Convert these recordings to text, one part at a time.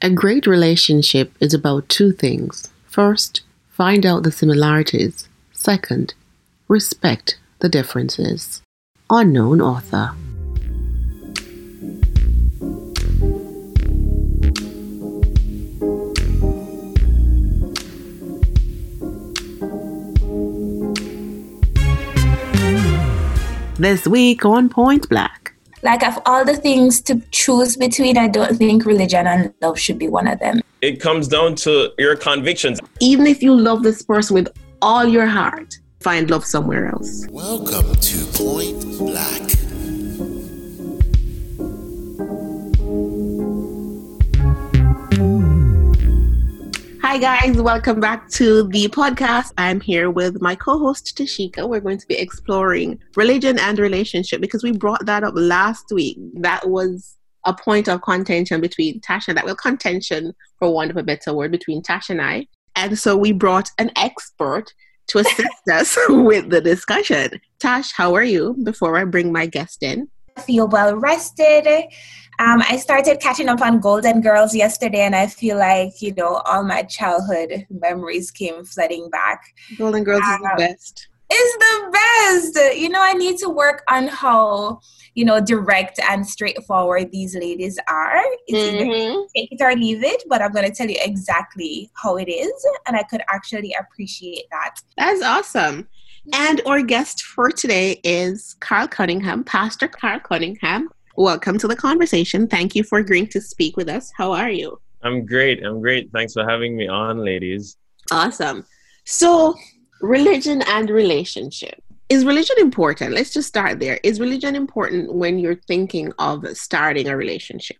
A great relationship is about two things. First, find out the similarities. Second, respect the differences. Unknown author. This week on Point Black. Like, of all the things to choose between, I don't think religion and love should be one of them. It comes down to your convictions. Even if you love this person with all your heart, find love somewhere else. Welcome to Point Black. Hi, guys. Welcome back to the podcast. I'm here with my co host, Tashika. We're going to be exploring religion and relationship because we brought that up last week. That was a point of contention between Tash and I. Well, contention, for want of a better word, between Tash and I. And so we brought an expert to assist us with the discussion. Tash, how are you before I bring my guest in? I feel well rested. Um, I started catching up on Golden Girls yesterday, and I feel like you know all my childhood memories came flooding back. Golden Girls um, is the Um, best. It's the best. You know, I need to work on how you know direct and straightforward these ladies are. Mhm. take it or leave it, but I'm going to tell you exactly how it is, and I could actually appreciate that. That's awesome. And our guest for today is Carl Cunningham, Pastor Carl Cunningham. Welcome to the conversation. Thank you for agreeing to speak with us. How are you? I'm great. I'm great. Thanks for having me on, ladies. Awesome. So, religion and relationship. Is religion important? Let's just start there. Is religion important when you're thinking of starting a relationship?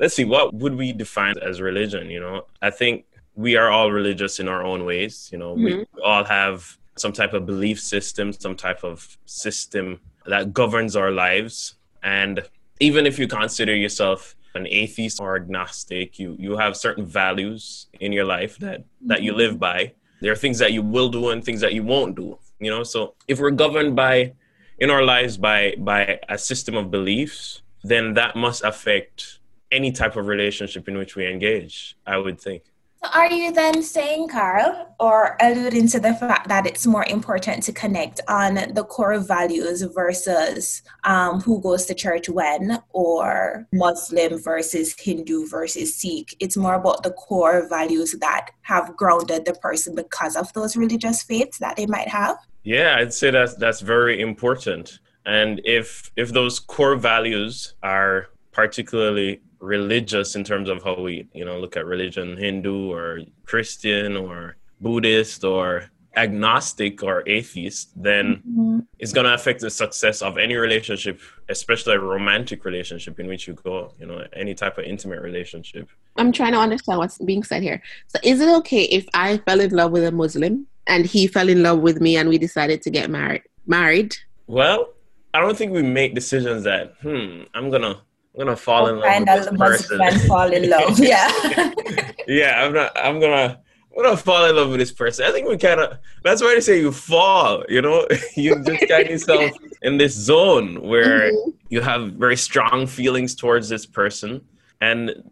Let's see, what would we define as religion? You know, I think we are all religious in our own ways. You know, we mm-hmm. all have some type of belief system, some type of system that governs our lives. And even if you consider yourself an atheist or agnostic, you, you have certain values in your life that, that you mm-hmm. live by. There are things that you will do and things that you won't do. You know, so if we're governed by in our lives by by a system of beliefs, then that must affect any type of relationship in which we engage, I would think. Are you then saying, Carl, or alluding to the fact that it's more important to connect on the core values versus um, who goes to church when, or Muslim versus Hindu versus Sikh? It's more about the core values that have grounded the person because of those religious faiths that they might have. Yeah, I'd say that's that's very important. And if if those core values are particularly religious in terms of how we, you know, look at religion, Hindu or Christian or Buddhist or agnostic or atheist, then it's going to affect the success of any relationship, especially a romantic relationship in which you go, you know, any type of intimate relationship. I'm trying to understand what's being said here. So, is it okay if I fell in love with a Muslim and he fell in love with me and we decided to get married? Married? Well, I don't think we make decisions that, hmm, I'm gonna I'm gonna fall in love Find with this person. and fall in love. Yeah. yeah, I'm not I'm gonna I'm gonna fall in love with this person. I think we kinda that's why they say you fall, you know? you just find yourself in this zone where you have very strong feelings towards this person and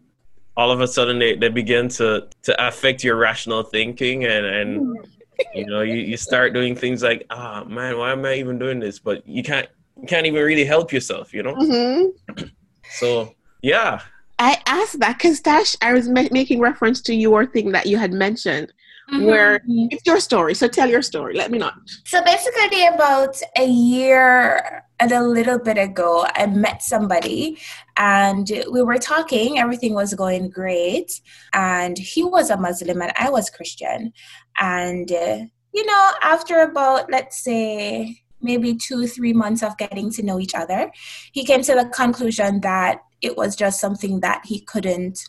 all of a sudden they, they begin to to affect your rational thinking and and you know you, you start doing things like ah man why am i even doing this but you can't you can't even really help yourself you know Mm-hmm. So yeah I asked that because Tash, I was ma- making reference to your thing that you had mentioned, where Mhm. it's your story. So tell your story. Let me know. So basically, about a year and a little bit ago, I met somebody and we were talking. Everything was going great. And he was a Muslim and I was Christian. And, uh, you know, after about, let's say, maybe two, three months of getting to know each other, he came to the conclusion that it was just something that he couldn't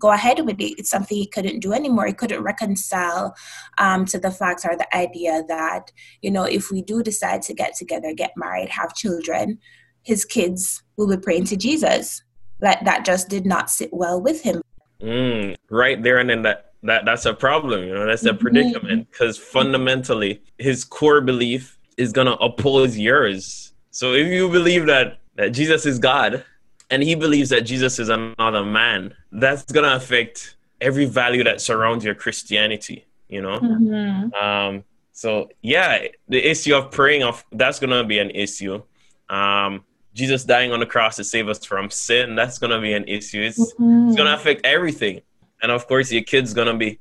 go ahead with it. It's something he couldn't do anymore. He couldn't reconcile um, to the facts or the idea that, you know, if we do decide to get together, get married, have children, his kids will be praying to Jesus. Like that just did not sit well with him. mm, right there and then that that that's a problem you know that's a Mhm. predicament because fundamentally his core belief is gonna oppose yours so if you believe that that jesus is god and he believes that Jesus is another man, that's going to affect every value that surrounds your Christianity, you know? Mhm. Um, so yeah, the issue of praying of that's gonna be an issue. Um, Jesus dying on the cross to save us from sin, that's gonna be an issue. It's, it's gonna affect everything. And of course your kid's gonna be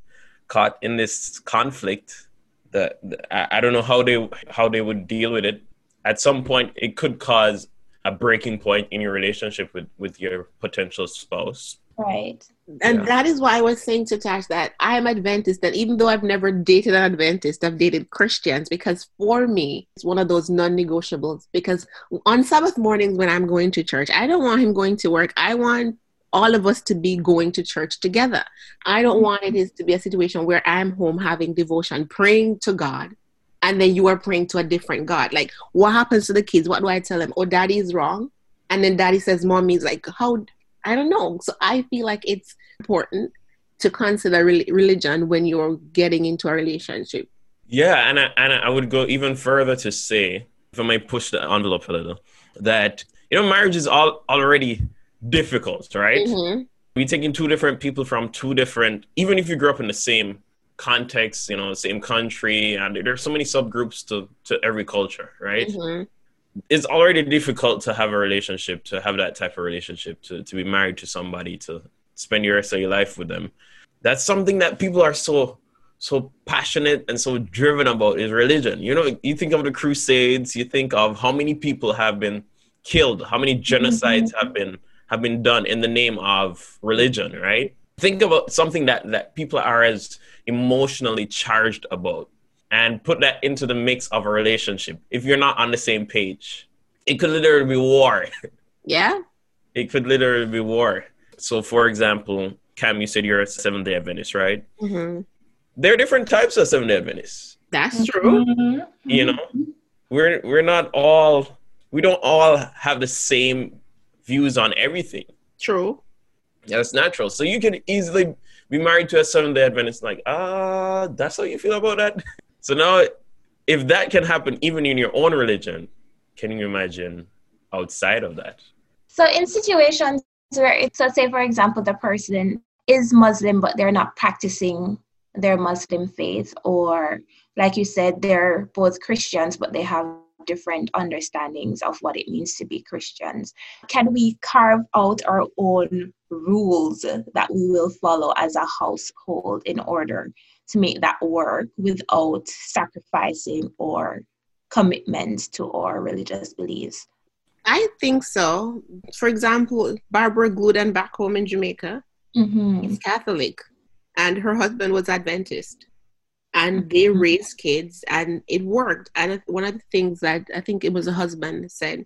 caught in this conflict that that- I, I don't know how they how they would deal with it. At some point it could cause a breaking point in your relationship with, with your potential spouse. Right. And Yeah. that is why I was saying to Tash that I'm Adventist, that even though I've never dated an Adventist, I've dated Christians because for me, it's one of those non negotiables. Because on Sabbath mornings when I'm going to church, I don't want him going to work. I want all of us to be going to church together. I don't mm-hmm. want it is to be a situation where I'm home having devotion, praying to God, and then you are praying to a different God. Like, what happens to the kids? What do I tell them? Oh, daddy is wrong. And then daddy says, mommy's like, how? I don't know. So I feel like it's important to consider rel- religion when you're getting into a relationship. Yeah, and I, and I would go even further to say, if I may push the envelope a little, that you know marriage is all already difficult, right? Mhm. We're taking two different people from two different, even if you grew up in the same context, you know, same country, and there's so many subgroups to to every culture, right? Mhm. It's already difficult to have a relationship, to have that type of relationship, to to be married to somebody, to spend your rest of your life with them. That's something that people are so so passionate and so driven about is religion. You know, you think of the Crusades, you think of how many people have been killed, how many genocides have been have been done in the name of religion, right? Think about something that that people are as emotionally charged about and put that into the mix of a relationship. If you're not on the same page, it could literally be war. Yeah. it could literally be war. So, for example, Cam, you said you're a Seventh Day Adventist, right? Mhm. There are different types of Seventh Day Adventists. That's true. Mhm. You know, we're we're not all we don't all have the same views on everything. True. That's natural. So you can easily be married to a Seventh Day Adventist, like, ah, that's how you feel about that. So now, if that can happen even in your own religion, can you imagine outside of that? So in situations where it's, let's say, for example, the person is Muslim, but they're not practicing their Muslim faith, or like you said, they're both Christians, but they have different understandings of what it means to be Christians. Can we carve out our own rules that we will follow as a household in order to make that work without sacrificing or commitment to our religious beliefs? I think so. For example, Barbara Gooden back home in Jamaica Mm-hmm. is Catholic and her husband was Adventist. And they Mhm. raised kids and it worked. And one of the things that I think it was a husband said,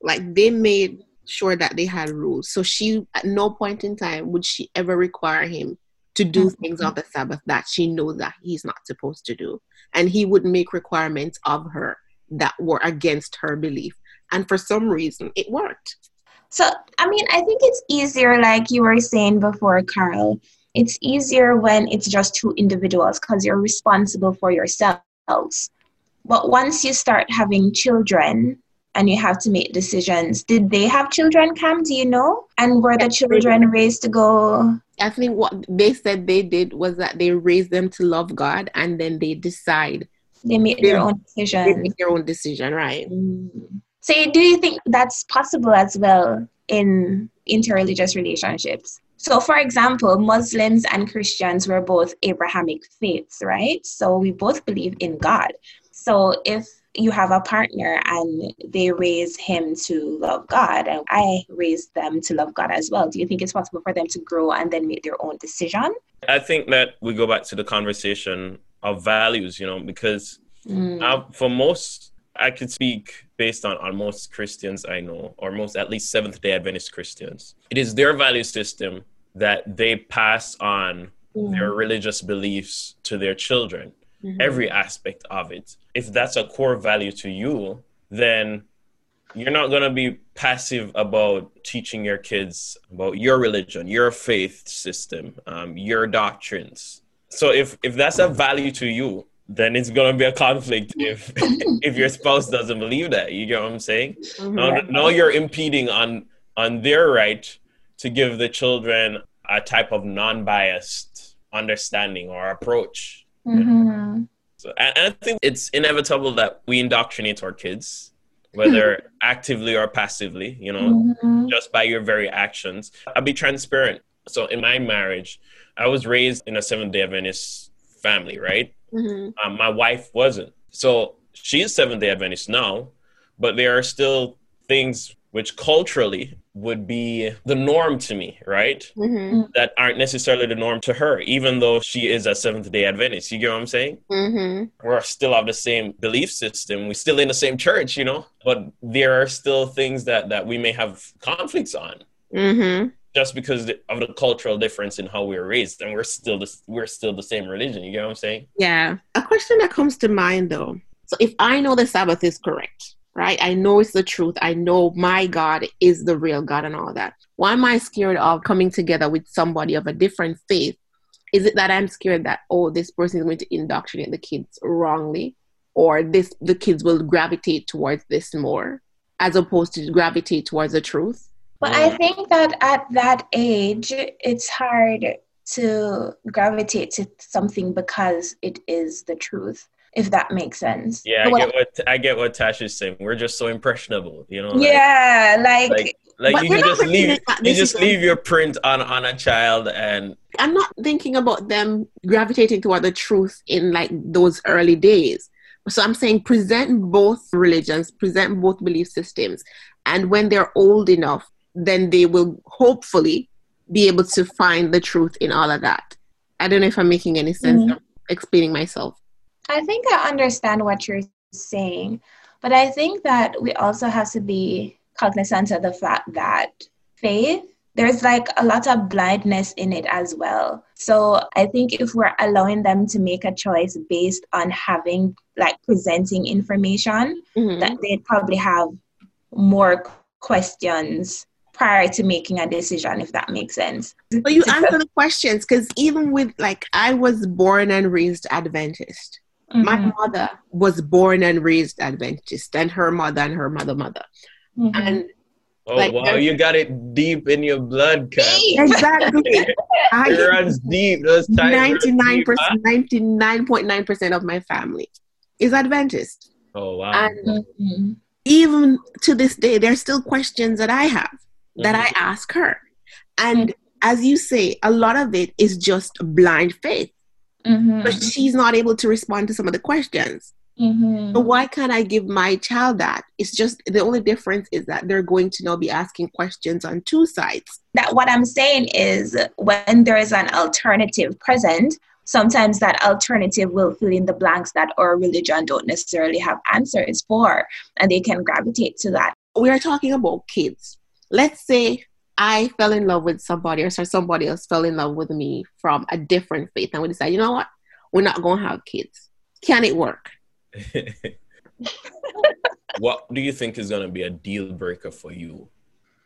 like they made sure that they had rules. So she at no point in time would she ever require him to do Mhm. things on the Sabbath that she knows that he's not supposed to do. And he would make requirements of her that were against her belief. And for some reason it worked. So, I mean, I think it's easier, like you were saying before, Carl. It's easier when it's just two individuals because you're responsible for yourselves. But once you start having children and you have to make decisions, did they have children, Cam? Do you know? And were the children raised to go? I think what they said they did was that they raised them to love God and then they decide They make their Yeah. own they make their own decision, right? Mm. So, do you think that's possible as well in interreligious relationships? So, for example, Muslims and Christians were both Abrahamic faiths, right? So, we both believe in God. So, if you have a partner and they raise him to love God, and I raise them to love God as well, do you think it's possible for them to grow and then make their own decision? I think that we go back to the conversation of values, you know, because Mm. for most, I could speak based on, on most Christians I know, or most at least Seventh day Adventist Christians. It is their value system that they pass on their religious beliefs to their children, Mhm. every aspect of it. If that's a core value to you, then you're not going to be passive about teaching your kids about your religion, your faith system, um, your doctrines. So if if that's a value to you, then it's going to be a conflict if if your spouse doesn't believe that. You get what I'm saying? Mhm. Now, now you're impeding on on their right to give the children a type of non-biased understanding or approach. Mm-hmm. So, and, and I think it's inevitable that we indoctrinate our kids, whether actively or passively, you know, Mhm. just by your very actions. I'll be transparent. So in my marriage, I was raised in a Seventh Day Adventist family, right? Mhm. Um, my wife wasn't. So she is Seventh Day Adventist now, but there are still things which culturally would be the norm to me, right? Mhm. That aren't necessarily the norm to her, even though she is a Seventh Day Adventist. You get what I'm saying? Mhm. we're still of the same belief system. We're still in the same church, you know, but there are still things that that we may have conflicts on Mhm. just because of the cultural difference in how we were raised, and we're still the we're still the same religion. You get what I'm saying? Yeah. A question that comes to mind though. So if I know the Sabbath is correct, right? I know it's the truth. I know my God is the real God and all that. Why am I scared of coming together with somebody of a different faith? Is it that I'm scared that oh this person is going to indoctrinate the kids wrongly? Or this the kids will gravitate towards this more as opposed to gravitate towards the truth? But I think that at that age, it's hard to gravitate to something because it is the truth, if that makes sense. Yeah, I get what I get what Tash is saying. We're just so impressionable, you know. like- yeah, like, like like you can just leave you just leave your print on on a child and I'm not thinking about them gravitating toward the truth in like those early days. So I'm saying present both religions, present both belief systems. And when they're old enough, then they will hopefully be able to find the truth in all of that. I don't know if I'm making any sense Mhm. of explaining myself. I think I understand what you're saying, but I think that we also have to be cognizant of the fact that faith, there's like a lot of blindness in it as well. So I think if we're allowing them to make a choice based on having like presenting information, Mhm. that they'd probably have more questions prior to making a decision, if that makes sense. But you answer the questions because even with like I was born and raised Adventist. My Mhm, mother was born and raised Adventist, and her mother and her mother mother. mhm. And oh Like, wow, you got it deep in your blood, Cap. Exactly. it runs deep. Those ninety-nine percent, ninety nine point nine percent of my family is Adventist, Oh wow. and Mhm. even to this day, there's still questions that I have that I ask her, and as you say, a lot of it is just blind faith, Mhm. but she's not able to respond to some of the questions. Mhm. So why can't I give my child that? It's just the only difference is that they're going to now be asking questions on two sides. that what I'm saying is when there is an alternative present, sometimes that alternative will fill in the blanks that our religion don't necessarily have answers for, and they can gravitate to that. we are talking about kids. Let's say I fell in love with somebody or so somebody else fell in love with me from a different faith and we decided, you know what? We're not going to have kids. Can it work? what do you think is going to be a deal breaker for you?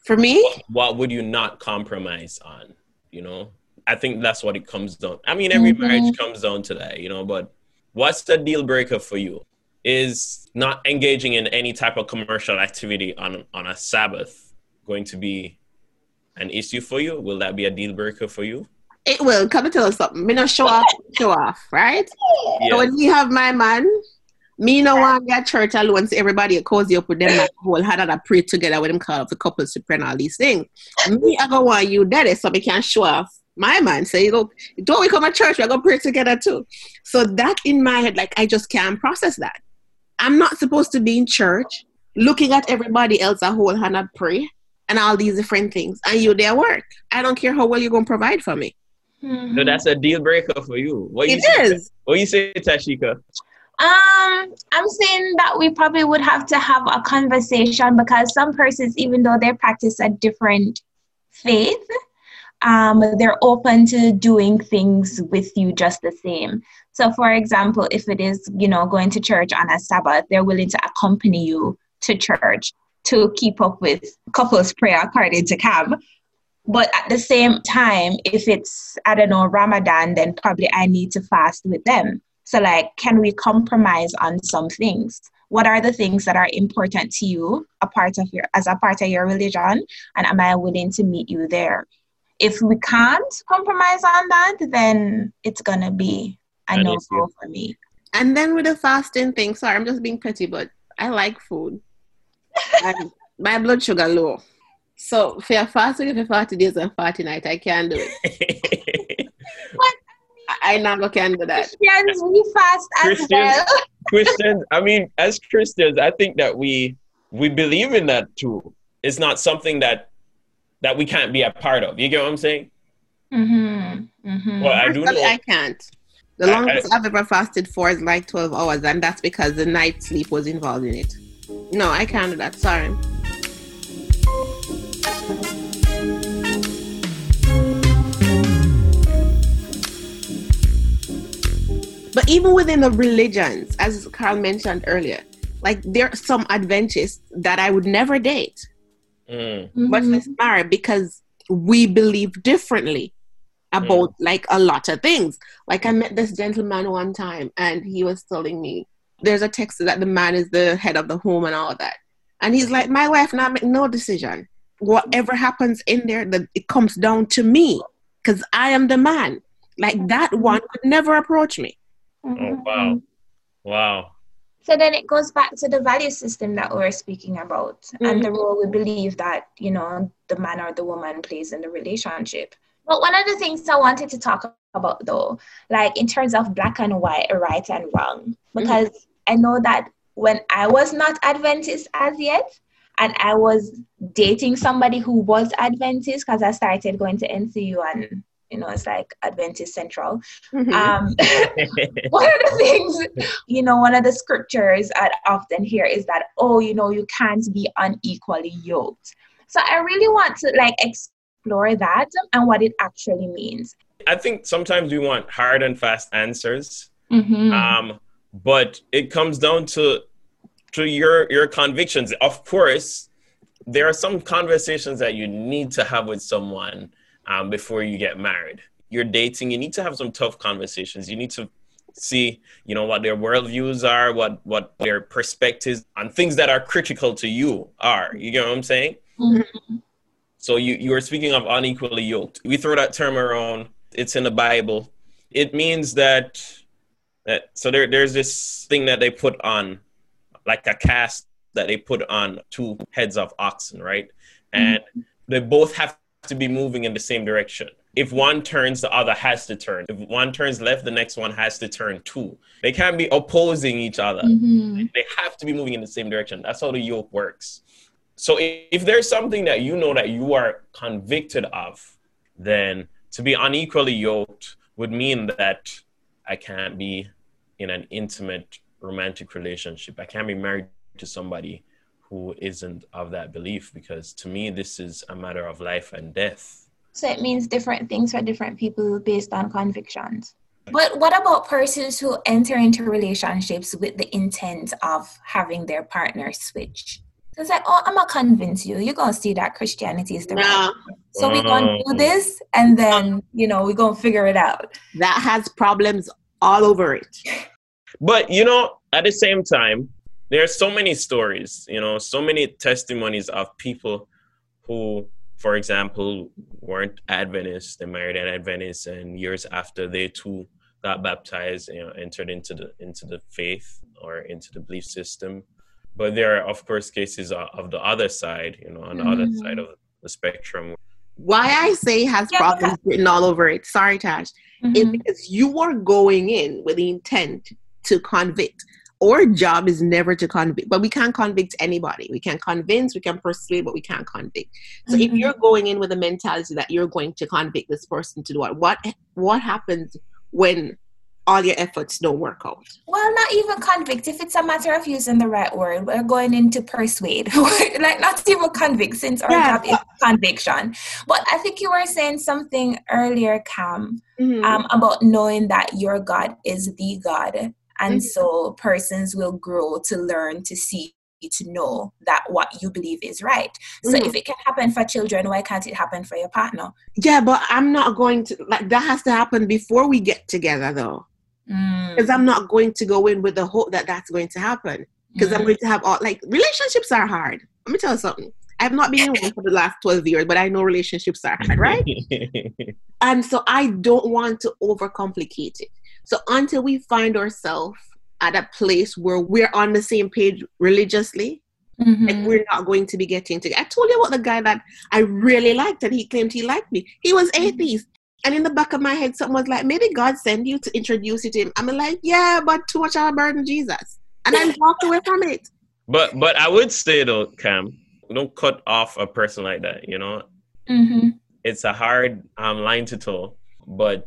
For me, What would you not compromise on? You know, I think that's what it comes down. I mean, every Mhm. marriage comes down to that, you know. But what's the deal breaker for you? Is not engaging in any type of commercial activity on on a Sabbath going to be an issue for you? Will that be a deal breaker for you? it will. Come and tell us something. Me not show off, show off, right? So Yeah. when we have my man, me no want get church alone. So everybody cozy up with them like whole had to pray together with them call up the couples to pray and all these things. Me, I go want you daddy so we can show off my man. So you go, don't we come to church? We go pray together too. So that in my head, like I just can't process that. I'm not supposed to be in church looking at everybody else a whole hand and pray and all these different things. And you there work. I don't care how well you're gonna provide for me. So that's a deal breaker for you. What you It say, is. What you say, Tashika? Um, I'm saying that we probably would have to have a conversation because some persons, even though they practice a different faith, um, they're open to doing things with you just the same. So, for example, if it is, you know, going to church on a Sabbath, they're willing to accompany you to church to keep up with couples prayer according to CAB. But at the same time, if it's, I don't know, Ramadan, then probably I need to fast with them. So, like, can we compromise on some things? what are the things that are important to you a part of your as a part of your religion and am i willing to meet you there if we can't compromise on that then it's gonna be a no go for me and then with the fasting thing sorry i'm just being petty but i like food my blood sugar low so for your fasting for 40 days and 40 nights i can't do it what I never can do that. Christians, we fast as Christians, well. Christians, I mean, as Christians, I think that we we believe in that too. It's not something that that we can't be a part of. You get what I'm saying? Mm-hmm. mm-hmm. Well, I do know. I can't. The longest I, have ever fasted for is like 12 hours, and that's because the night sleep was involved in it. No, I can't do that. Sorry. But even within the religions, as Carl mentioned earlier, like there are some Adventists that I would never date, mm. but let's marry because we believe differently about mm. like a lot of things. Like I met this gentleman one time, and he was telling me there's a text that the man is the head of the home and all of that, and he's like, my wife not make no decision. Whatever happens in there, that it comes down to me because I am the man. Like that one could never approach me. Mm-hmm. Oh, wow. Wow. So then it goes back to the value system that we are speaking about mm-hmm. and the role we believe that, you know, the man or the woman plays in the relationship. But one of the things I wanted to talk about though, like in terms of black and white, right and wrong, because mm-hmm. I know that when I was not Adventist as yet, and I was dating somebody who was Adventist because I started going to NCU and you know, it's like Adventist Central. Mm-hmm. Um, one of the things, you know, one of the scriptures I often hear is that, oh, you know, you can't be unequally yoked. So I really want to like explore that and what it actually means. I think sometimes we want hard and fast answers. Mm-hmm. Um, but it comes down to to your your convictions. Of course, there are some conversations that you need to have with someone um, before you get married. You're dating, you need to have some tough conversations. You need to see, you know, what their worldviews are, what what their perspectives on things that are critical to you are. You get what I'm saying? Mm-hmm. So you you are speaking of unequally yoked. We throw that term around. It's in the Bible. It means that that so there there's this thing that they put on, like a cast that they put on two heads of oxen, right? And mm-hmm. they both have to be moving in the same direction. If one turns, the other has to turn. If one turns left, the next one has to turn too. They can't be opposing each other. Mm-hmm. They have to be moving in the same direction. That's how the yoke works. So if there's something that you know that you are convicted of, then to be unequally yoked would mean that I can't be in an intimate romantic relationship. I can't be married to somebody who isn't of that belief because to me this is a matter of life and death. So it means different things for different people based on convictions. But what about persons who enter into relationships with the intent of having their partner switch it's like, oh, I'm gonna convince you. You're gonna see that Christianity is the right. So we're gonna do this, and then you know we're gonna figure it out. That has problems all over it. But you know, at the same time, there are so many stories, you know, so many testimonies of people who, for example, weren't Adventists, they married an Adventist, and years after they too got baptized, you know, entered into the into the faith or into the belief system. But there are, of course, cases of the other side, you know, on the mm-hmm. other side of the spectrum. Why I say has yeah, problems written all over it, sorry, Tash, mm-hmm. is because you are going in with the intent to convict our job is never to convict, but we can't convict anybody. We can convince, we can persuade, but we can't convict. So mm-hmm. if you're going in with a mentality that you're going to convict this person to do what, what what happens when all your efforts don't work out? Well, not even convict. If it's a matter of using the right word, we're going into persuade. like not even convict, since our yeah. job is conviction. But I think you were saying something earlier, Cam, mm-hmm. um, about knowing that your God is the God and mm-hmm. so persons will grow to learn to see to know that what you believe is right. So mm-hmm. if it can happen for children, why can't it happen for your partner? Yeah, but I'm not going to like that has to happen before we get together though. Because mm. I'm not going to go in with the hope that that's going to happen. because I'm Mhm. going to have all like relationships are hard. Let me tell you something. I've not been in one for the last 12 years, but I know relationships are hard, right? And so I don't want to overcomplicate it. So until we find ourselves at a place where we're on the same page religiously, Mhm. like we're not going to be getting together. I told you about the guy that I really liked and he claimed he liked me. He was atheist. And in the back of my head, someone was like, maybe God sent you to introduce you to him. I'm like, yeah, but too much of a burden, Jesus. And I walked away from it. but but I would say though, Cam, don't cut off a person like that. You know, Mhm. it's a hard um, line to toe. But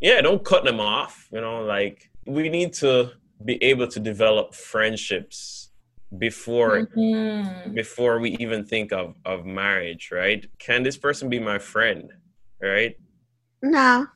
yeah, don't cut them off. You know, like we need to be able to develop friendships before Mhm. before we even think of of marriage, right? Can this person be my friend, right? No.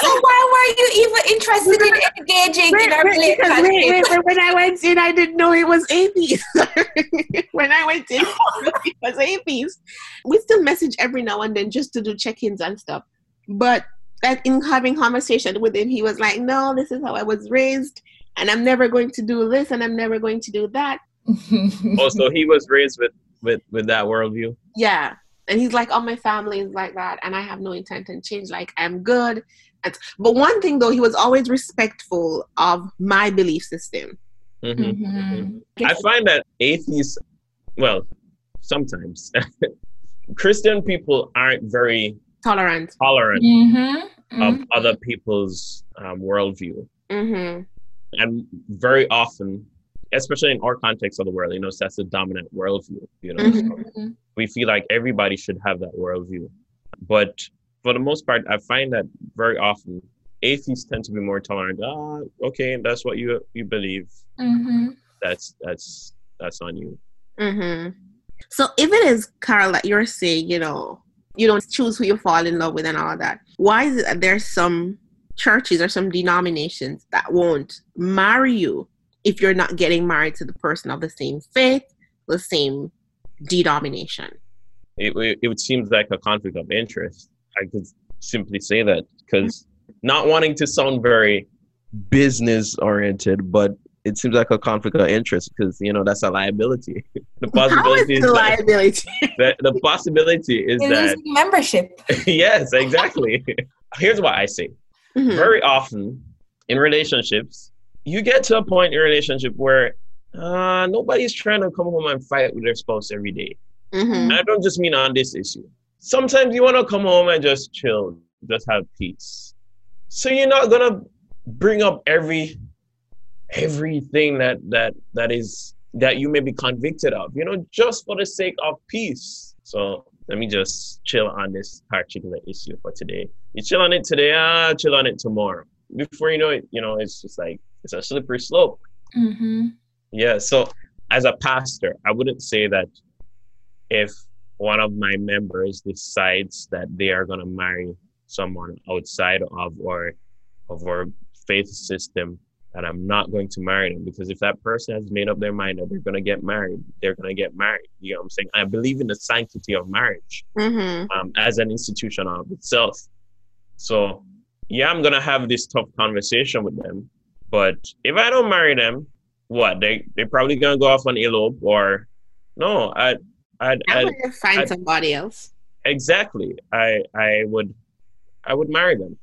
So why were you even interested in engaging Wait, in a wait, because wait, wait, relationship? wait, when I went in, I didn't know it was atheist. when I went in, it was atheist. We still message every now and then just to do check-ins and stuff. But like in having conversation with him, he was like, "No, this is how I was raised, and I'm never going to do this, and I'm never going to do that." Oh, so he was raised with with with that worldview. Yeah, and he's like, "All my family is like that, and I have no intent to change. Like I'm good." And, but one thing though, he was always respectful of my belief system. Mhm. Mhm. I find that atheists, well, sometimes Christian people aren't very Tolerant. tolerant Mhm. of Mhm. other people's um, worldview, Mm-hmm. and very often, especially in our context of the world, you know, that's the dominant worldview. You know. So. We feel like everybody should have that worldview, but for the most part, I find that very often atheists tend to be more tolerant. Ah, okay, that's what you you believe. Mhm. That's that's that's on you. Mm-hmm. So if it is Carl that you're saying, you know, you don't choose who you fall in love with and all that, why is it that there's some churches or some denominations that won't marry you if you're not getting married to the person of the same faith, the same denomination? it, it, it seems like a conflict of interest. I could simply say that because not wanting to sound very business oriented, but it seems like a conflict of interest because you know that's a liability. the How is possibility is the that, liability? that the possibility is You're that membership. yes, exactly. Here's what I say: Mhm. very often in relationships, you get to a point in your relationship where uh, nobody's trying to come home and fight with their spouse every day. Mhm. And I don't just mean on this issue. Sometimes you want to come home and just chill, just have peace. So you're not gonna bring up every everything that that that is that you may be convicted of, you know, just for the sake of peace. So let me just chill on this particular issue for today. You chill on it today, ah, chill on it tomorrow. Before you know it, you know, it's just like it's a slippery slope. Mm-hmm. Yeah. So as a pastor, I wouldn't say that if one of my members decides that they are going to marry someone outside of our of our faith system, that I'm not going to marry them because if that person has made up their mind that they're going to get married, they're going to get married. You know what I'm saying? I believe in the sanctity of marriage Mhm. um, as an institution of itself. So, yeah, I'm gonna have this tough conversation with them. But if I don't marry them, what they they probably gonna go off on elope or no? I I I'm I gonna find I- somebody else. exactly. I I would I would marry them.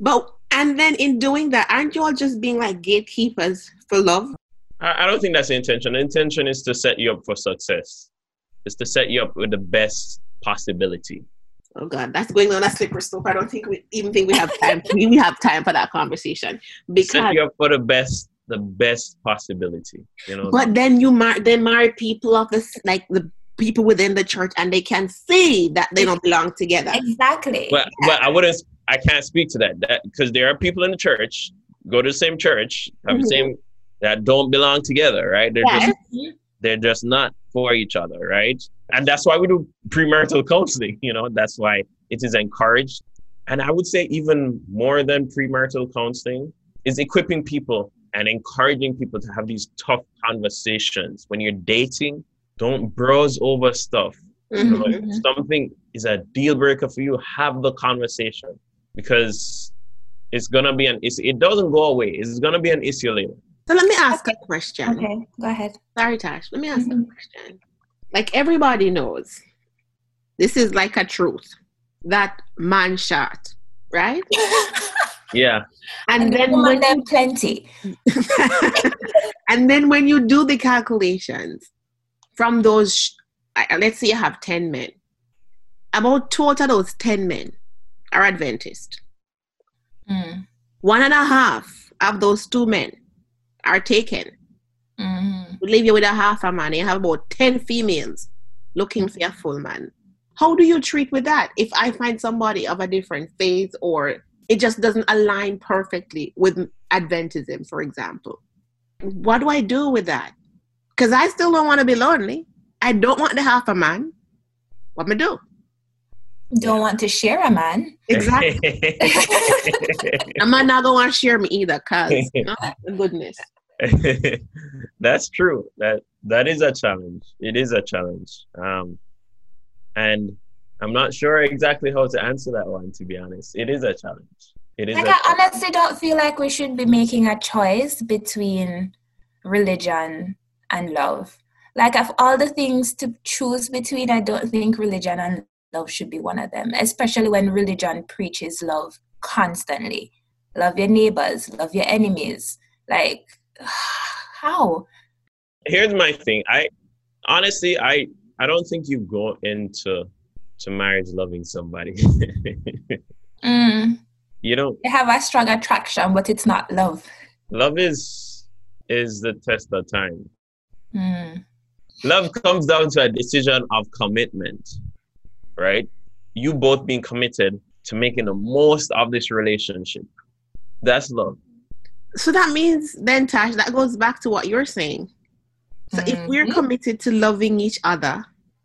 But and then in doing that, aren't you all just being like gatekeepers for love? I, I don't think that's the intention. The intention is to set you up for success. It's to set you up with the best possibility. Oh God, that's going on a slippery slope. I don't think we even think we have time. we we have time for that conversation because. set you up for the best the best possibility. You know. But then you mar- then marry people of this like the people within the church, and they can see that they don't belong together. Exactly. but but I wouldn't. I can't speak to that. That because there are people in the church go to the same church, have Mhm. the same that don't belong together, right? They're Yes. just they're just not for each other, right? And that's why we do premarital counseling. You know, that's why it is encouraged. And I would say even more than premarital counseling is equipping people and encouraging people to have these tough conversations when you're dating. Don't browse over stuff. You know, Mhm. if something is a deal breaker for you, have the conversation because it's gonna be an issue. It doesn't go away. It's gonna be an issue later. So let me ask a question. Okay, go ahead. Sorry, Tash. Let me ask Mhm. a question. Like everybody knows, this is like a truth that man shot, right? Yeah. And, then woman when them plenty. and then when you do the calculations from those, let's say you have 10 men, about two out of those 10 men are Adventist. Mm. One and a half of those two men are taken. Mhm. We leave you with a half a man. You have about 10 females looking for a full man. How do you treat with that? If I find somebody of a different faith or it just doesn't align perfectly with Adventism, for example, what do I do with that? Because I still don't want to be lonely. I don't want to have a man. What am I do? Don't want to share a man. Exactly. a man not going to want to share me either because, oh, goodness. That's true. That that is a challenge. It is a challenge. Um, and I'm not sure exactly how to answer that one. To be honest, it is a challenge. It is. Like I honestly don't feel like we should be making a choice between religion and love. Like of all the things to choose between, I don't think religion and love should be one of them. Especially when religion preaches love constantly. Love your neighbors, love your enemies. Like how? Here's my thing. I honestly, I I don't think you go into to marriage loving somebody. Mm, you know, they have a strong attraction, but it's not love. love is is the test of time. Mm, Love comes down to a decision of commitment, right? You both being committed to making the most of this relationship. That's love. So that means then, Tash, that goes back to what you're saying. So if we're committed to loving each other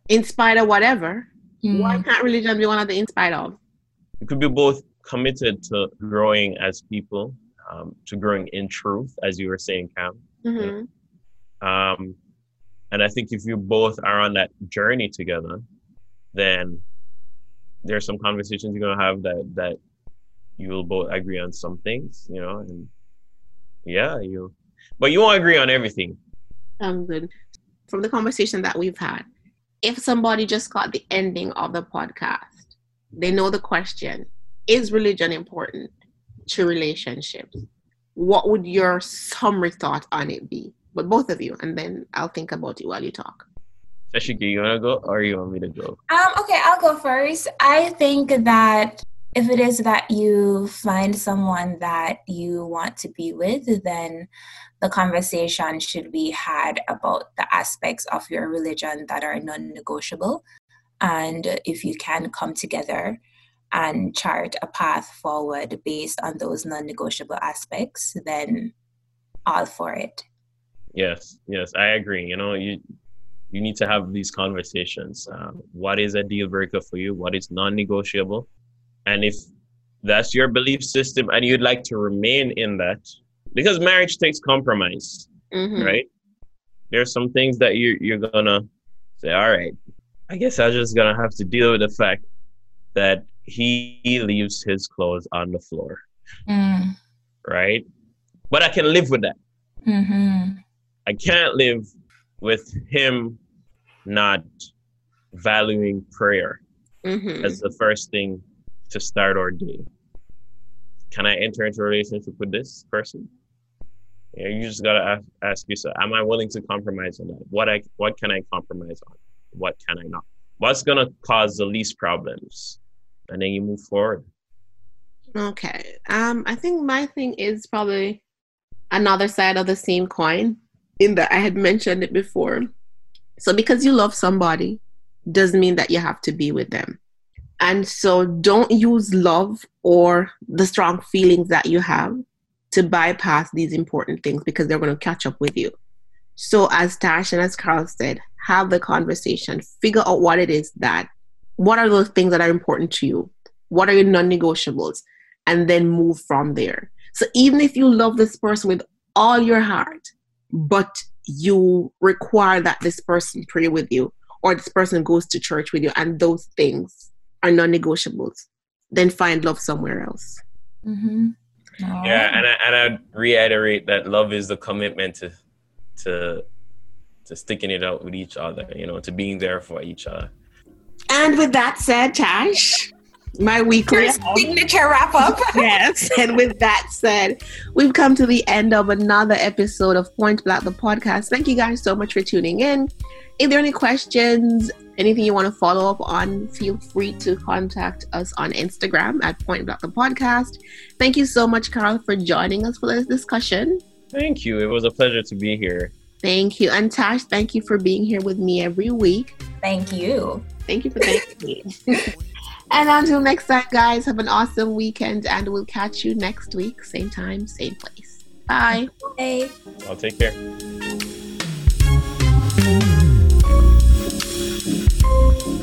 in spite of whatever, why mm, can't religion be one of the in spite of? You could be both committed to growing as people, um, to growing in truth, as you were saying, Cam. Mhm. Um, and I think if you both are on that journey together, then there's some conversations you're gonna have that that you will both agree on some things, you know, and yeah, you, but you won't agree on everything. I'm good. From the conversation that we've had, if somebody just got the ending of the podcast, they know the question Is religion important to relationships? What would your summary thought on it be? But both of you, and then I'll think about it while you talk. Tashika, you wanna go or you want me to go? Um, okay, I'll go first. I think that if it is that you find someone that you want to be with, then the conversation should be had about the aspects of your religion that are non negotiable. And if you can come together and chart a path forward based on those non negotiable aspects, then all for it. Yes, yes, I agree. You know, you you need to have these conversations. Um, what is a deal breaker for you? What is non-negotiable? And if that's your belief system and you'd like to remain in that, because marriage takes compromise, Mhm. right? There's some things that you you're gonna say, all right, I guess I'm just gonna have to deal with the fact that he leaves his clothes on the floor, Mm. right? But I can live with that. hmm I can't live with him not valuing prayer Mhm. as the first thing to start our day. Can I enter into a relationship with this person? You, know, you just gotta ask, ask yourself: Am I willing to compromise on that? What I what can I compromise on? What can I not? What's gonna cause the least problems? And then you move forward. Okay. Um, I think my thing is probably another side of the same coin in that I had mentioned it before. So because you love somebody doesn't mean that you have to be with them. And so don't use love or the strong feelings that you have to bypass these important things because they're going to catch up with you. So as Tash and as Carl said, have the conversation, figure out what it is that what are those things that are important to you? What are your non-negotiables? and then move from there. So even if you love this person with all your heart, but you require that this person pray with you or this person goes to church with you and those things are non-negotiables, then find love somewhere else. Mm-hmm. Hmm Yeah, and I, and I reiterate that love is the commitment to to to sticking it out with each other, you know, to being there for each other. And with that said, Tash, my weekly signature wrap up. yes. And with that said, we've come to the end of another episode of Point Black the podcast. Thank you guys so much for tuning in. If there are any questions, anything you want to follow up on, feel free to contact us on Instagram at Point Black the podcast. Thank you so much, Carl, for joining us for this discussion. Thank you. It was a pleasure to be here. Thank you. And Tash, thank you for being here with me every week. Thank you. Thank you for thanking me. and until next time, guys, have an awesome weekend and we'll catch you next week, same time, same place. Bye. Bye. I'll take care. thank you